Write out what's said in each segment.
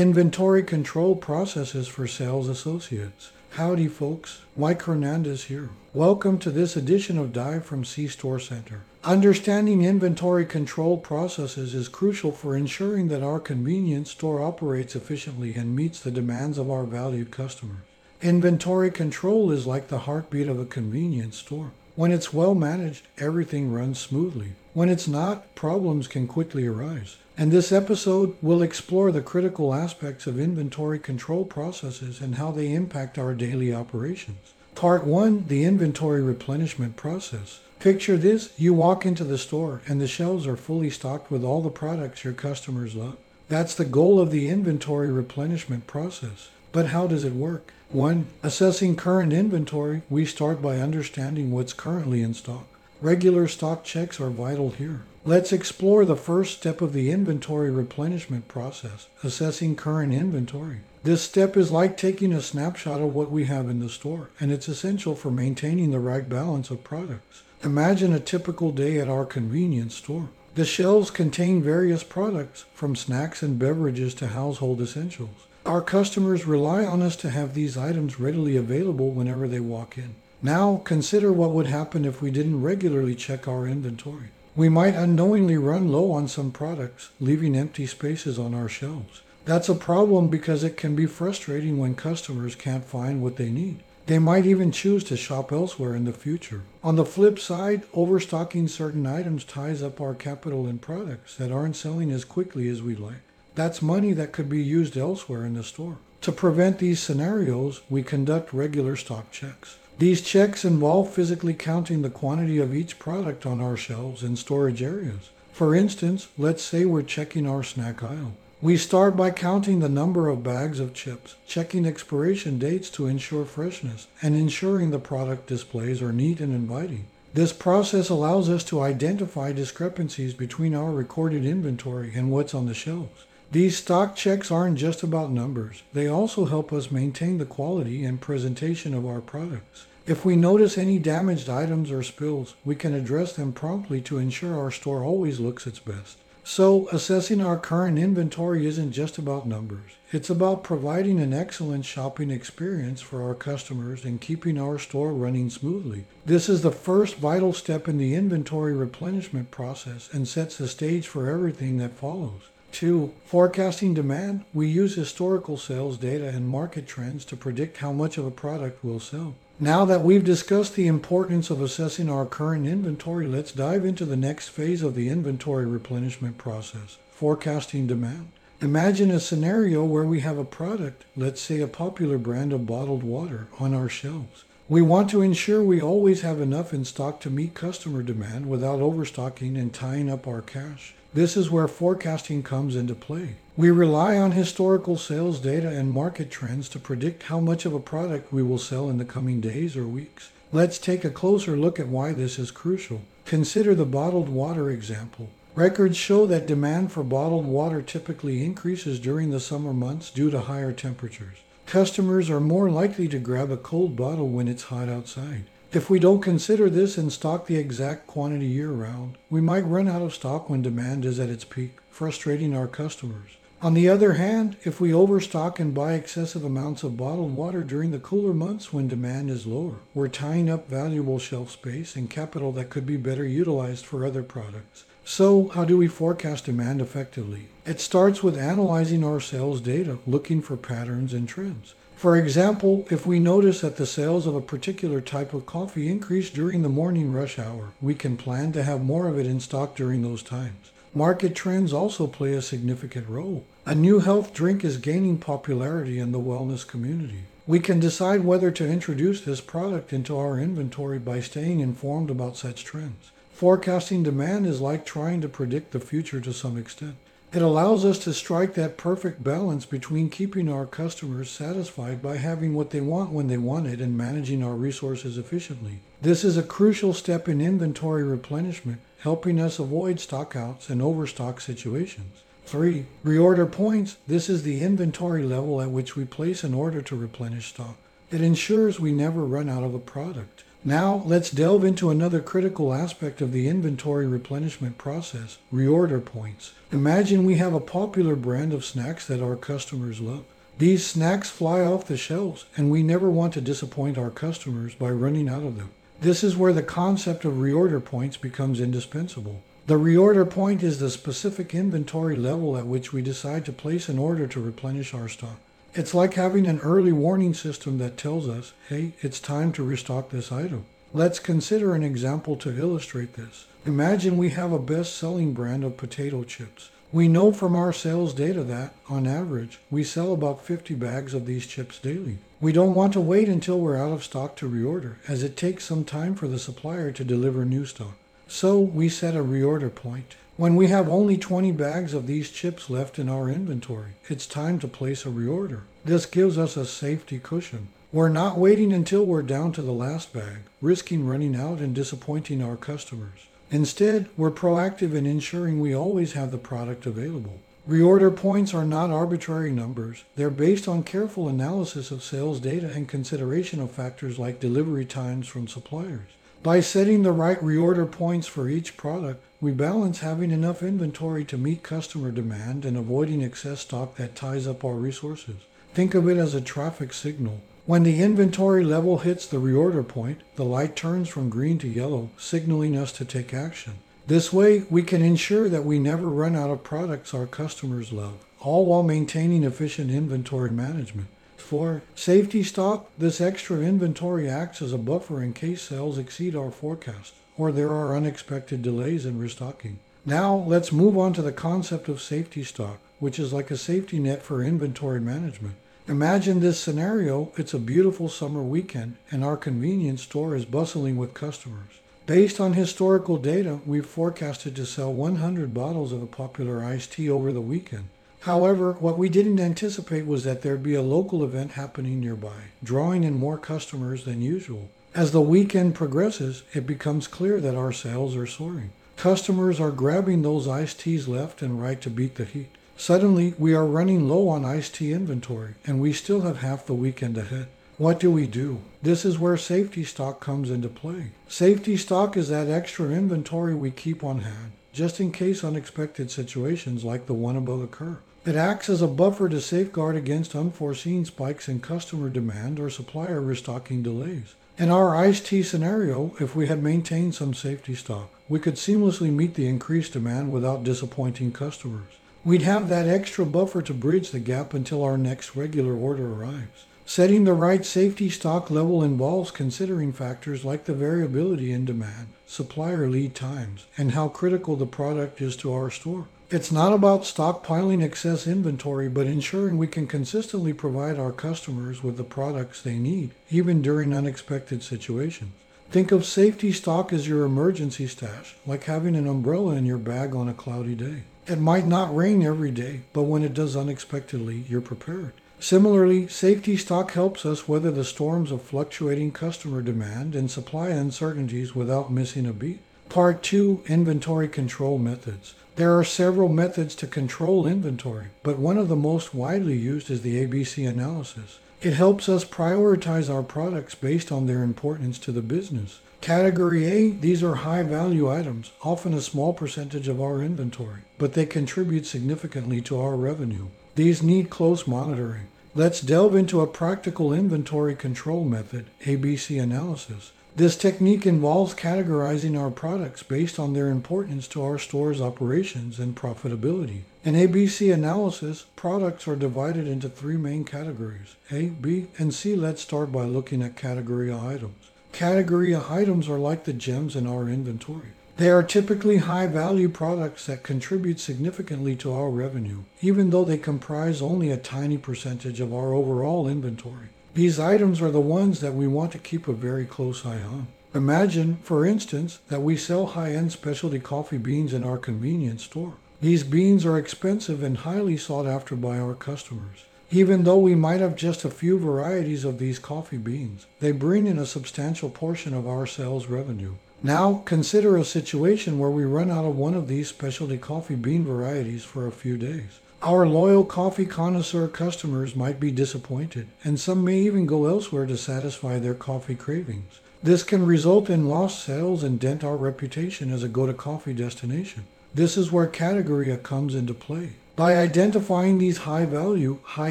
Inventory control processes for sales associates. Howdy, folks. Mike Hernandez here. Welcome to this edition of Dive from C Store Center. Understanding inventory control processes is crucial for ensuring that our convenience store operates efficiently and meets the demands of our valued customers. Inventory control is like the heartbeat of a convenience store. When it's well managed, everything runs smoothly. When it's not, problems can quickly arise. And this episode will explore the critical aspects of inventory control processes and how they impact our daily operations. Part 1 The Inventory Replenishment Process. Picture this you walk into the store and the shelves are fully stocked with all the products your customers love. That's the goal of the inventory replenishment process. But how does it work? 1. Assessing current inventory, we start by understanding what's currently in stock. Regular stock checks are vital here. Let's explore the first step of the inventory replenishment process, assessing current inventory. This step is like taking a snapshot of what we have in the store, and it's essential for maintaining the right balance of products. Imagine a typical day at our convenience store. The shelves contain various products, from snacks and beverages to household essentials. Our customers rely on us to have these items readily available whenever they walk in. Now, consider what would happen if we didn't regularly check our inventory. We might unknowingly run low on some products, leaving empty spaces on our shelves. That's a problem because it can be frustrating when customers can't find what they need. They might even choose to shop elsewhere in the future. On the flip side, overstocking certain items ties up our capital in products that aren't selling as quickly as we'd like. That's money that could be used elsewhere in the store. To prevent these scenarios, we conduct regular stock checks. These checks involve physically counting the quantity of each product on our shelves and storage areas. For instance, let's say we're checking our snack aisle. We start by counting the number of bags of chips, checking expiration dates to ensure freshness, and ensuring the product displays are neat and inviting. This process allows us to identify discrepancies between our recorded inventory and what's on the shelves. These stock checks aren't just about numbers, they also help us maintain the quality and presentation of our products. If we notice any damaged items or spills, we can address them promptly to ensure our store always looks its best. So, assessing our current inventory isn't just about numbers. It's about providing an excellent shopping experience for our customers and keeping our store running smoothly. This is the first vital step in the inventory replenishment process and sets the stage for everything that follows. 2. Forecasting demand. We use historical sales data and market trends to predict how much of a product will sell. Now that we've discussed the importance of assessing our current inventory, let's dive into the next phase of the inventory replenishment process, forecasting demand. Imagine a scenario where we have a product, let's say a popular brand of bottled water, on our shelves. We want to ensure we always have enough in stock to meet customer demand without overstocking and tying up our cash. This is where forecasting comes into play. We rely on historical sales data and market trends to predict how much of a product we will sell in the coming days or weeks. Let's take a closer look at why this is crucial. Consider the bottled water example. Records show that demand for bottled water typically increases during the summer months due to higher temperatures. Customers are more likely to grab a cold bottle when it's hot outside. If we don't consider this and stock the exact quantity year round, we might run out of stock when demand is at its peak, frustrating our customers. On the other hand, if we overstock and buy excessive amounts of bottled water during the cooler months when demand is lower, we're tying up valuable shelf space and capital that could be better utilized for other products. So, how do we forecast demand effectively? It starts with analyzing our sales data, looking for patterns and trends. For example, if we notice that the sales of a particular type of coffee increase during the morning rush hour, we can plan to have more of it in stock during those times. Market trends also play a significant role. A new health drink is gaining popularity in the wellness community. We can decide whether to introduce this product into our inventory by staying informed about such trends. Forecasting demand is like trying to predict the future to some extent. It allows us to strike that perfect balance between keeping our customers satisfied by having what they want when they want it and managing our resources efficiently. This is a crucial step in inventory replenishment, helping us avoid stockouts and overstock situations. 3. Reorder points. This is the inventory level at which we place an order to replenish stock. It ensures we never run out of a product. Now, let's delve into another critical aspect of the inventory replenishment process reorder points. Imagine we have a popular brand of snacks that our customers love. These snacks fly off the shelves, and we never want to disappoint our customers by running out of them. This is where the concept of reorder points becomes indispensable. The reorder point is the specific inventory level at which we decide to place an order to replenish our stock. It's like having an early warning system that tells us, hey, it's time to restock this item. Let's consider an example to illustrate this. Imagine we have a best selling brand of potato chips. We know from our sales data that, on average, we sell about 50 bags of these chips daily. We don't want to wait until we're out of stock to reorder, as it takes some time for the supplier to deliver new stock. So we set a reorder point. When we have only 20 bags of these chips left in our inventory, it's time to place a reorder. This gives us a safety cushion. We're not waiting until we're down to the last bag, risking running out and disappointing our customers. Instead, we're proactive in ensuring we always have the product available. Reorder points are not arbitrary numbers. They're based on careful analysis of sales data and consideration of factors like delivery times from suppliers. By setting the right reorder points for each product, we balance having enough inventory to meet customer demand and avoiding excess stock that ties up our resources. Think of it as a traffic signal. When the inventory level hits the reorder point, the light turns from green to yellow, signaling us to take action. This way, we can ensure that we never run out of products our customers love, all while maintaining efficient inventory management. For safety stock, this extra inventory acts as a buffer in case sales exceed our forecast or there are unexpected delays in restocking. Now, let's move on to the concept of safety stock, which is like a safety net for inventory management. Imagine this scenario it's a beautiful summer weekend, and our convenience store is bustling with customers. Based on historical data, we've forecasted to sell 100 bottles of a popular iced tea over the weekend. However, what we didn't anticipate was that there'd be a local event happening nearby, drawing in more customers than usual. As the weekend progresses, it becomes clear that our sales are soaring. Customers are grabbing those iced teas left and right to beat the heat. Suddenly, we are running low on iced tea inventory, and we still have half the weekend ahead. What do we do? This is where safety stock comes into play. Safety stock is that extra inventory we keep on hand, just in case unexpected situations like the one above occur. It acts as a buffer to safeguard against unforeseen spikes in customer demand or supplier restocking delays. In our iced tea scenario, if we had maintained some safety stock, we could seamlessly meet the increased demand without disappointing customers. We'd have that extra buffer to bridge the gap until our next regular order arrives. Setting the right safety stock level involves considering factors like the variability in demand, supplier lead times, and how critical the product is to our store. It's not about stockpiling excess inventory, but ensuring we can consistently provide our customers with the products they need, even during unexpected situations. Think of safety stock as your emergency stash, like having an umbrella in your bag on a cloudy day. It might not rain every day, but when it does unexpectedly, you're prepared. Similarly, safety stock helps us weather the storms of fluctuating customer demand and supply uncertainties without missing a beat. Part 2 Inventory Control Methods. There are several methods to control inventory, but one of the most widely used is the ABC analysis. It helps us prioritize our products based on their importance to the business. Category A, these are high value items, often a small percentage of our inventory, but they contribute significantly to our revenue. These need close monitoring. Let's delve into a practical inventory control method, ABC analysis. This technique involves categorizing our products based on their importance to our store's operations and profitability. In ABC analysis, products are divided into three main categories A, B, and C. Let's start by looking at category items. Category items are like the gems in our inventory. They are typically high value products that contribute significantly to our revenue, even though they comprise only a tiny percentage of our overall inventory. These items are the ones that we want to keep a very close eye on. Imagine, for instance, that we sell high-end specialty coffee beans in our convenience store. These beans are expensive and highly sought after by our customers. Even though we might have just a few varieties of these coffee beans, they bring in a substantial portion of our sales revenue. Now, consider a situation where we run out of one of these specialty coffee bean varieties for a few days. Our loyal coffee connoisseur customers might be disappointed, and some may even go elsewhere to satisfy their coffee cravings. This can result in lost sales and dent our reputation as a go to coffee destination. This is where Category A comes into play. By identifying these high value, high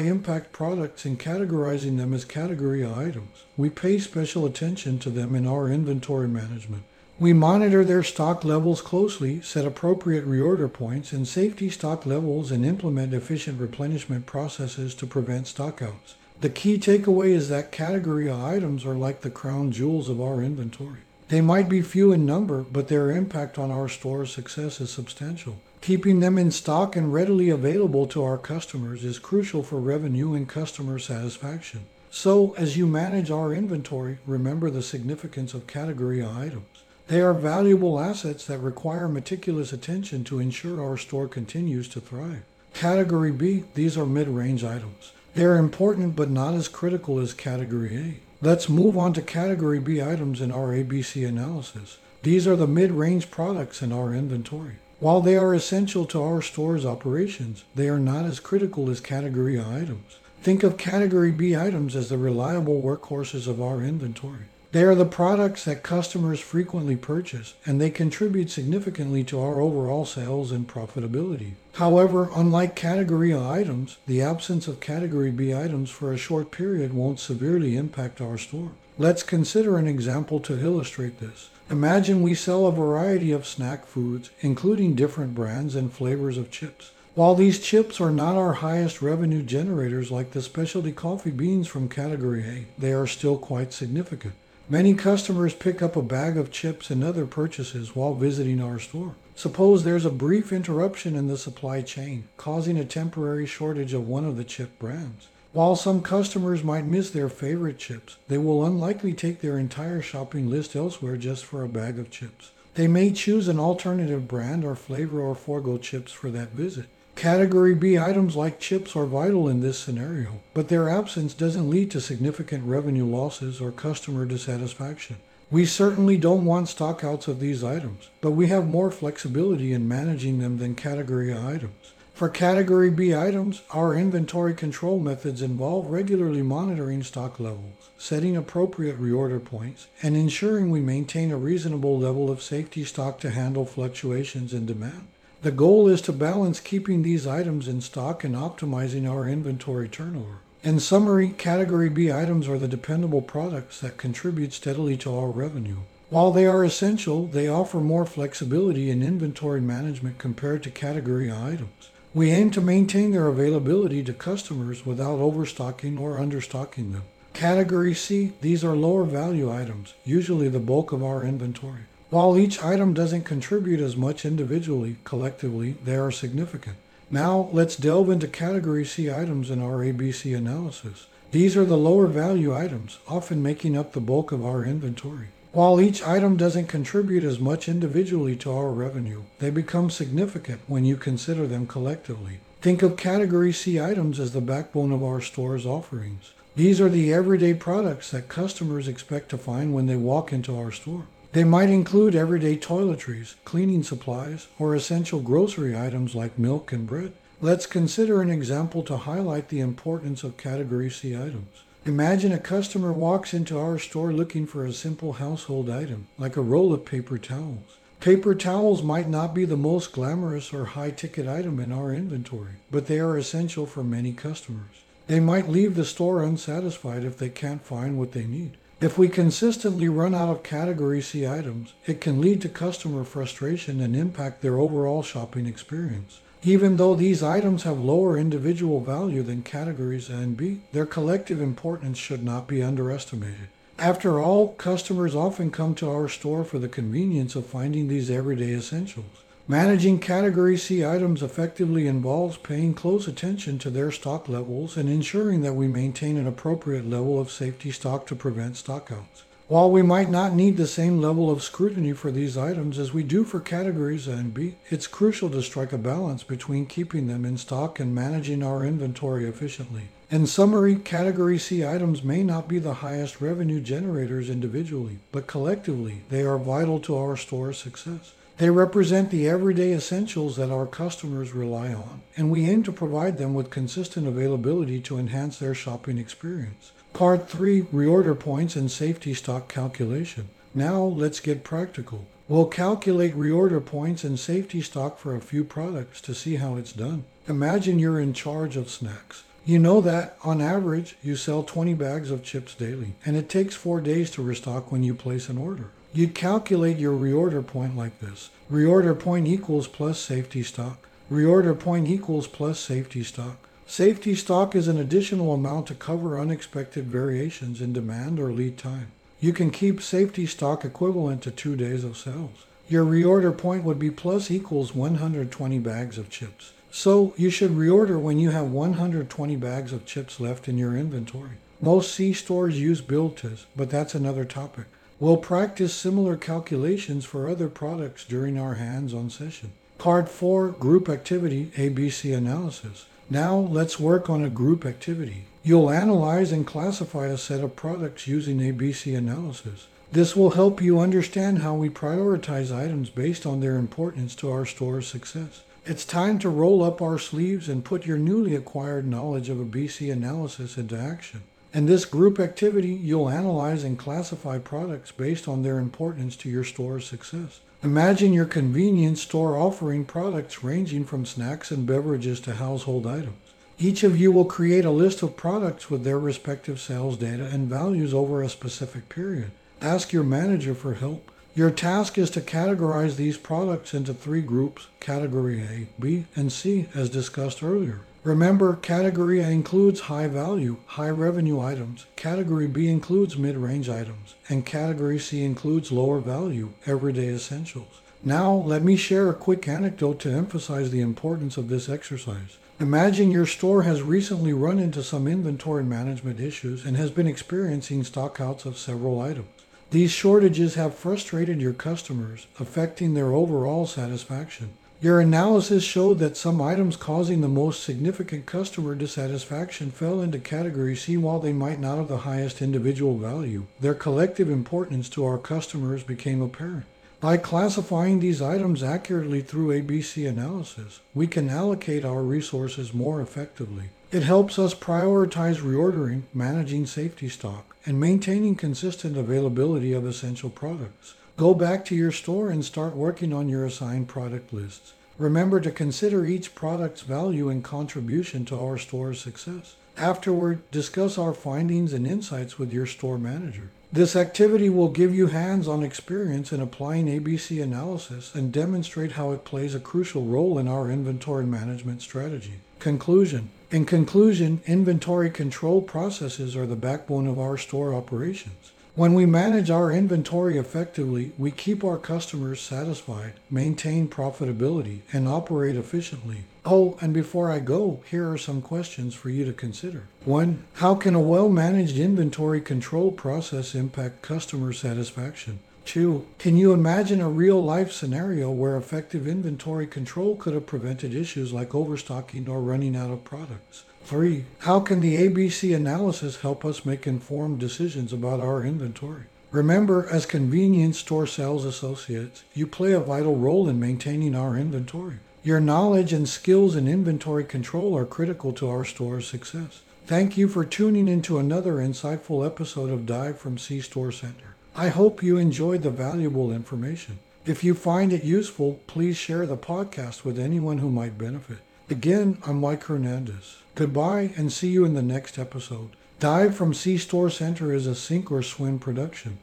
impact products and categorizing them as category items, we pay special attention to them in our inventory management. We monitor their stock levels closely, set appropriate reorder points and safety stock levels, and implement efficient replenishment processes to prevent stockouts. The key takeaway is that category items are like the crown jewels of our inventory. They might be few in number, but their impact on our store's success is substantial. Keeping them in stock and readily available to our customers is crucial for revenue and customer satisfaction. So, as you manage our inventory, remember the significance of category items. They are valuable assets that require meticulous attention to ensure our store continues to thrive. Category B, these are mid range items. They are important but not as critical as Category A. Let's move on to Category B items in our ABC analysis. These are the mid range products in our inventory. While they are essential to our store's operations, they are not as critical as category A items. Think of category B items as the reliable workhorses of our inventory. They are the products that customers frequently purchase, and they contribute significantly to our overall sales and profitability. However, unlike category A items, the absence of category B items for a short period won't severely impact our store. Let's consider an example to illustrate this. Imagine we sell a variety of snack foods, including different brands and flavors of chips. While these chips are not our highest revenue generators like the specialty coffee beans from category A, they are still quite significant. Many customers pick up a bag of chips and other purchases while visiting our store. Suppose there's a brief interruption in the supply chain, causing a temporary shortage of one of the chip brands. While some customers might miss their favorite chips, they will unlikely take their entire shopping list elsewhere just for a bag of chips. They may choose an alternative brand or flavor or forego chips for that visit. Category B items like chips are vital in this scenario, but their absence doesn't lead to significant revenue losses or customer dissatisfaction. We certainly don't want stockouts of these items, but we have more flexibility in managing them than category A items. For Category B items, our inventory control methods involve regularly monitoring stock levels, setting appropriate reorder points, and ensuring we maintain a reasonable level of safety stock to handle fluctuations in demand. The goal is to balance keeping these items in stock and optimizing our inventory turnover. In summary, Category B items are the dependable products that contribute steadily to our revenue. While they are essential, they offer more flexibility in inventory management compared to category A items. We aim to maintain their availability to customers without overstocking or understocking them. Category C, these are lower value items, usually the bulk of our inventory. While each item doesn't contribute as much individually, collectively, they are significant. Now, let's delve into Category C items in our ABC analysis. These are the lower value items, often making up the bulk of our inventory. While each item doesn't contribute as much individually to our revenue, they become significant when you consider them collectively. Think of Category C items as the backbone of our store's offerings. These are the everyday products that customers expect to find when they walk into our store. They might include everyday toiletries, cleaning supplies, or essential grocery items like milk and bread. Let's consider an example to highlight the importance of Category C items. Imagine a customer walks into our store looking for a simple household item, like a roll of paper towels. Paper towels might not be the most glamorous or high ticket item in our inventory, but they are essential for many customers. They might leave the store unsatisfied if they can't find what they need. If we consistently run out of Category C items, it can lead to customer frustration and impact their overall shopping experience. Even though these items have lower individual value than categories A and B, their collective importance should not be underestimated. After all, customers often come to our store for the convenience of finding these everyday essentials. Managing Category C items effectively involves paying close attention to their stock levels and ensuring that we maintain an appropriate level of safety stock to prevent stockouts. While we might not need the same level of scrutiny for these items as we do for categories A and B, it's crucial to strike a balance between keeping them in stock and managing our inventory efficiently. In summary, Category C items may not be the highest revenue generators individually, but collectively they are vital to our store's success. They represent the everyday essentials that our customers rely on, and we aim to provide them with consistent availability to enhance their shopping experience. Part 3 Reorder Points and Safety Stock Calculation. Now let's get practical. We'll calculate reorder points and safety stock for a few products to see how it's done. Imagine you're in charge of snacks. You know that, on average, you sell 20 bags of chips daily, and it takes four days to restock when you place an order. You'd calculate your reorder point like this. Reorder point equals plus safety stock. Reorder point equals plus safety stock. Safety stock is an additional amount to cover unexpected variations in demand or lead time. You can keep safety stock equivalent to two days of sales. Your reorder point would be plus equals 120 bags of chips. So you should reorder when you have 120 bags of chips left in your inventory. Most C stores use BuildTest, but that's another topic. We'll practice similar calculations for other products during our hands-on session. Card 4, Group Activity ABC Analysis. Now let's work on a group activity. You'll analyze and classify a set of products using ABC analysis. This will help you understand how we prioritize items based on their importance to our store's success. It's time to roll up our sleeves and put your newly acquired knowledge of ABC analysis into action. In this group activity, you'll analyze and classify products based on their importance to your store's success. Imagine your convenience store offering products ranging from snacks and beverages to household items. Each of you will create a list of products with their respective sales data and values over a specific period. Ask your manager for help. Your task is to categorize these products into three groups, category A, B, and C, as discussed earlier. Remember, category A includes high value, high revenue items, category B includes mid-range items, and category C includes lower value, everyday essentials. Now, let me share a quick anecdote to emphasize the importance of this exercise. Imagine your store has recently run into some inventory management issues and has been experiencing stockouts of several items. These shortages have frustrated your customers, affecting their overall satisfaction. Your analysis showed that some items causing the most significant customer dissatisfaction fell into category C while they might not have the highest individual value. Their collective importance to our customers became apparent. By classifying these items accurately through ABC analysis, we can allocate our resources more effectively. It helps us prioritize reordering, managing safety stock, and maintaining consistent availability of essential products. Go back to your store and start working on your assigned product lists. Remember to consider each product's value and contribution to our store's success. Afterward, discuss our findings and insights with your store manager. This activity will give you hands-on experience in applying ABC analysis and demonstrate how it plays a crucial role in our inventory management strategy. Conclusion. In conclusion, inventory control processes are the backbone of our store operations. When we manage our inventory effectively, we keep our customers satisfied, maintain profitability, and operate efficiently. Oh, and before I go, here are some questions for you to consider. One, how can a well managed inventory control process impact customer satisfaction? Two, can you imagine a real life scenario where effective inventory control could have prevented issues like overstocking or running out of products? Three, how can the ABC analysis help us make informed decisions about our inventory? Remember, as convenience store sales associates, you play a vital role in maintaining our inventory. Your knowledge and skills in inventory control are critical to our store's success. Thank you for tuning into another insightful episode of Dive from C Store Center. I hope you enjoyed the valuable information. If you find it useful, please share the podcast with anyone who might benefit. Again, I'm Mike Hernandez. Goodbye and see you in the next episode. Dive from C Store Center is a sink or swim production.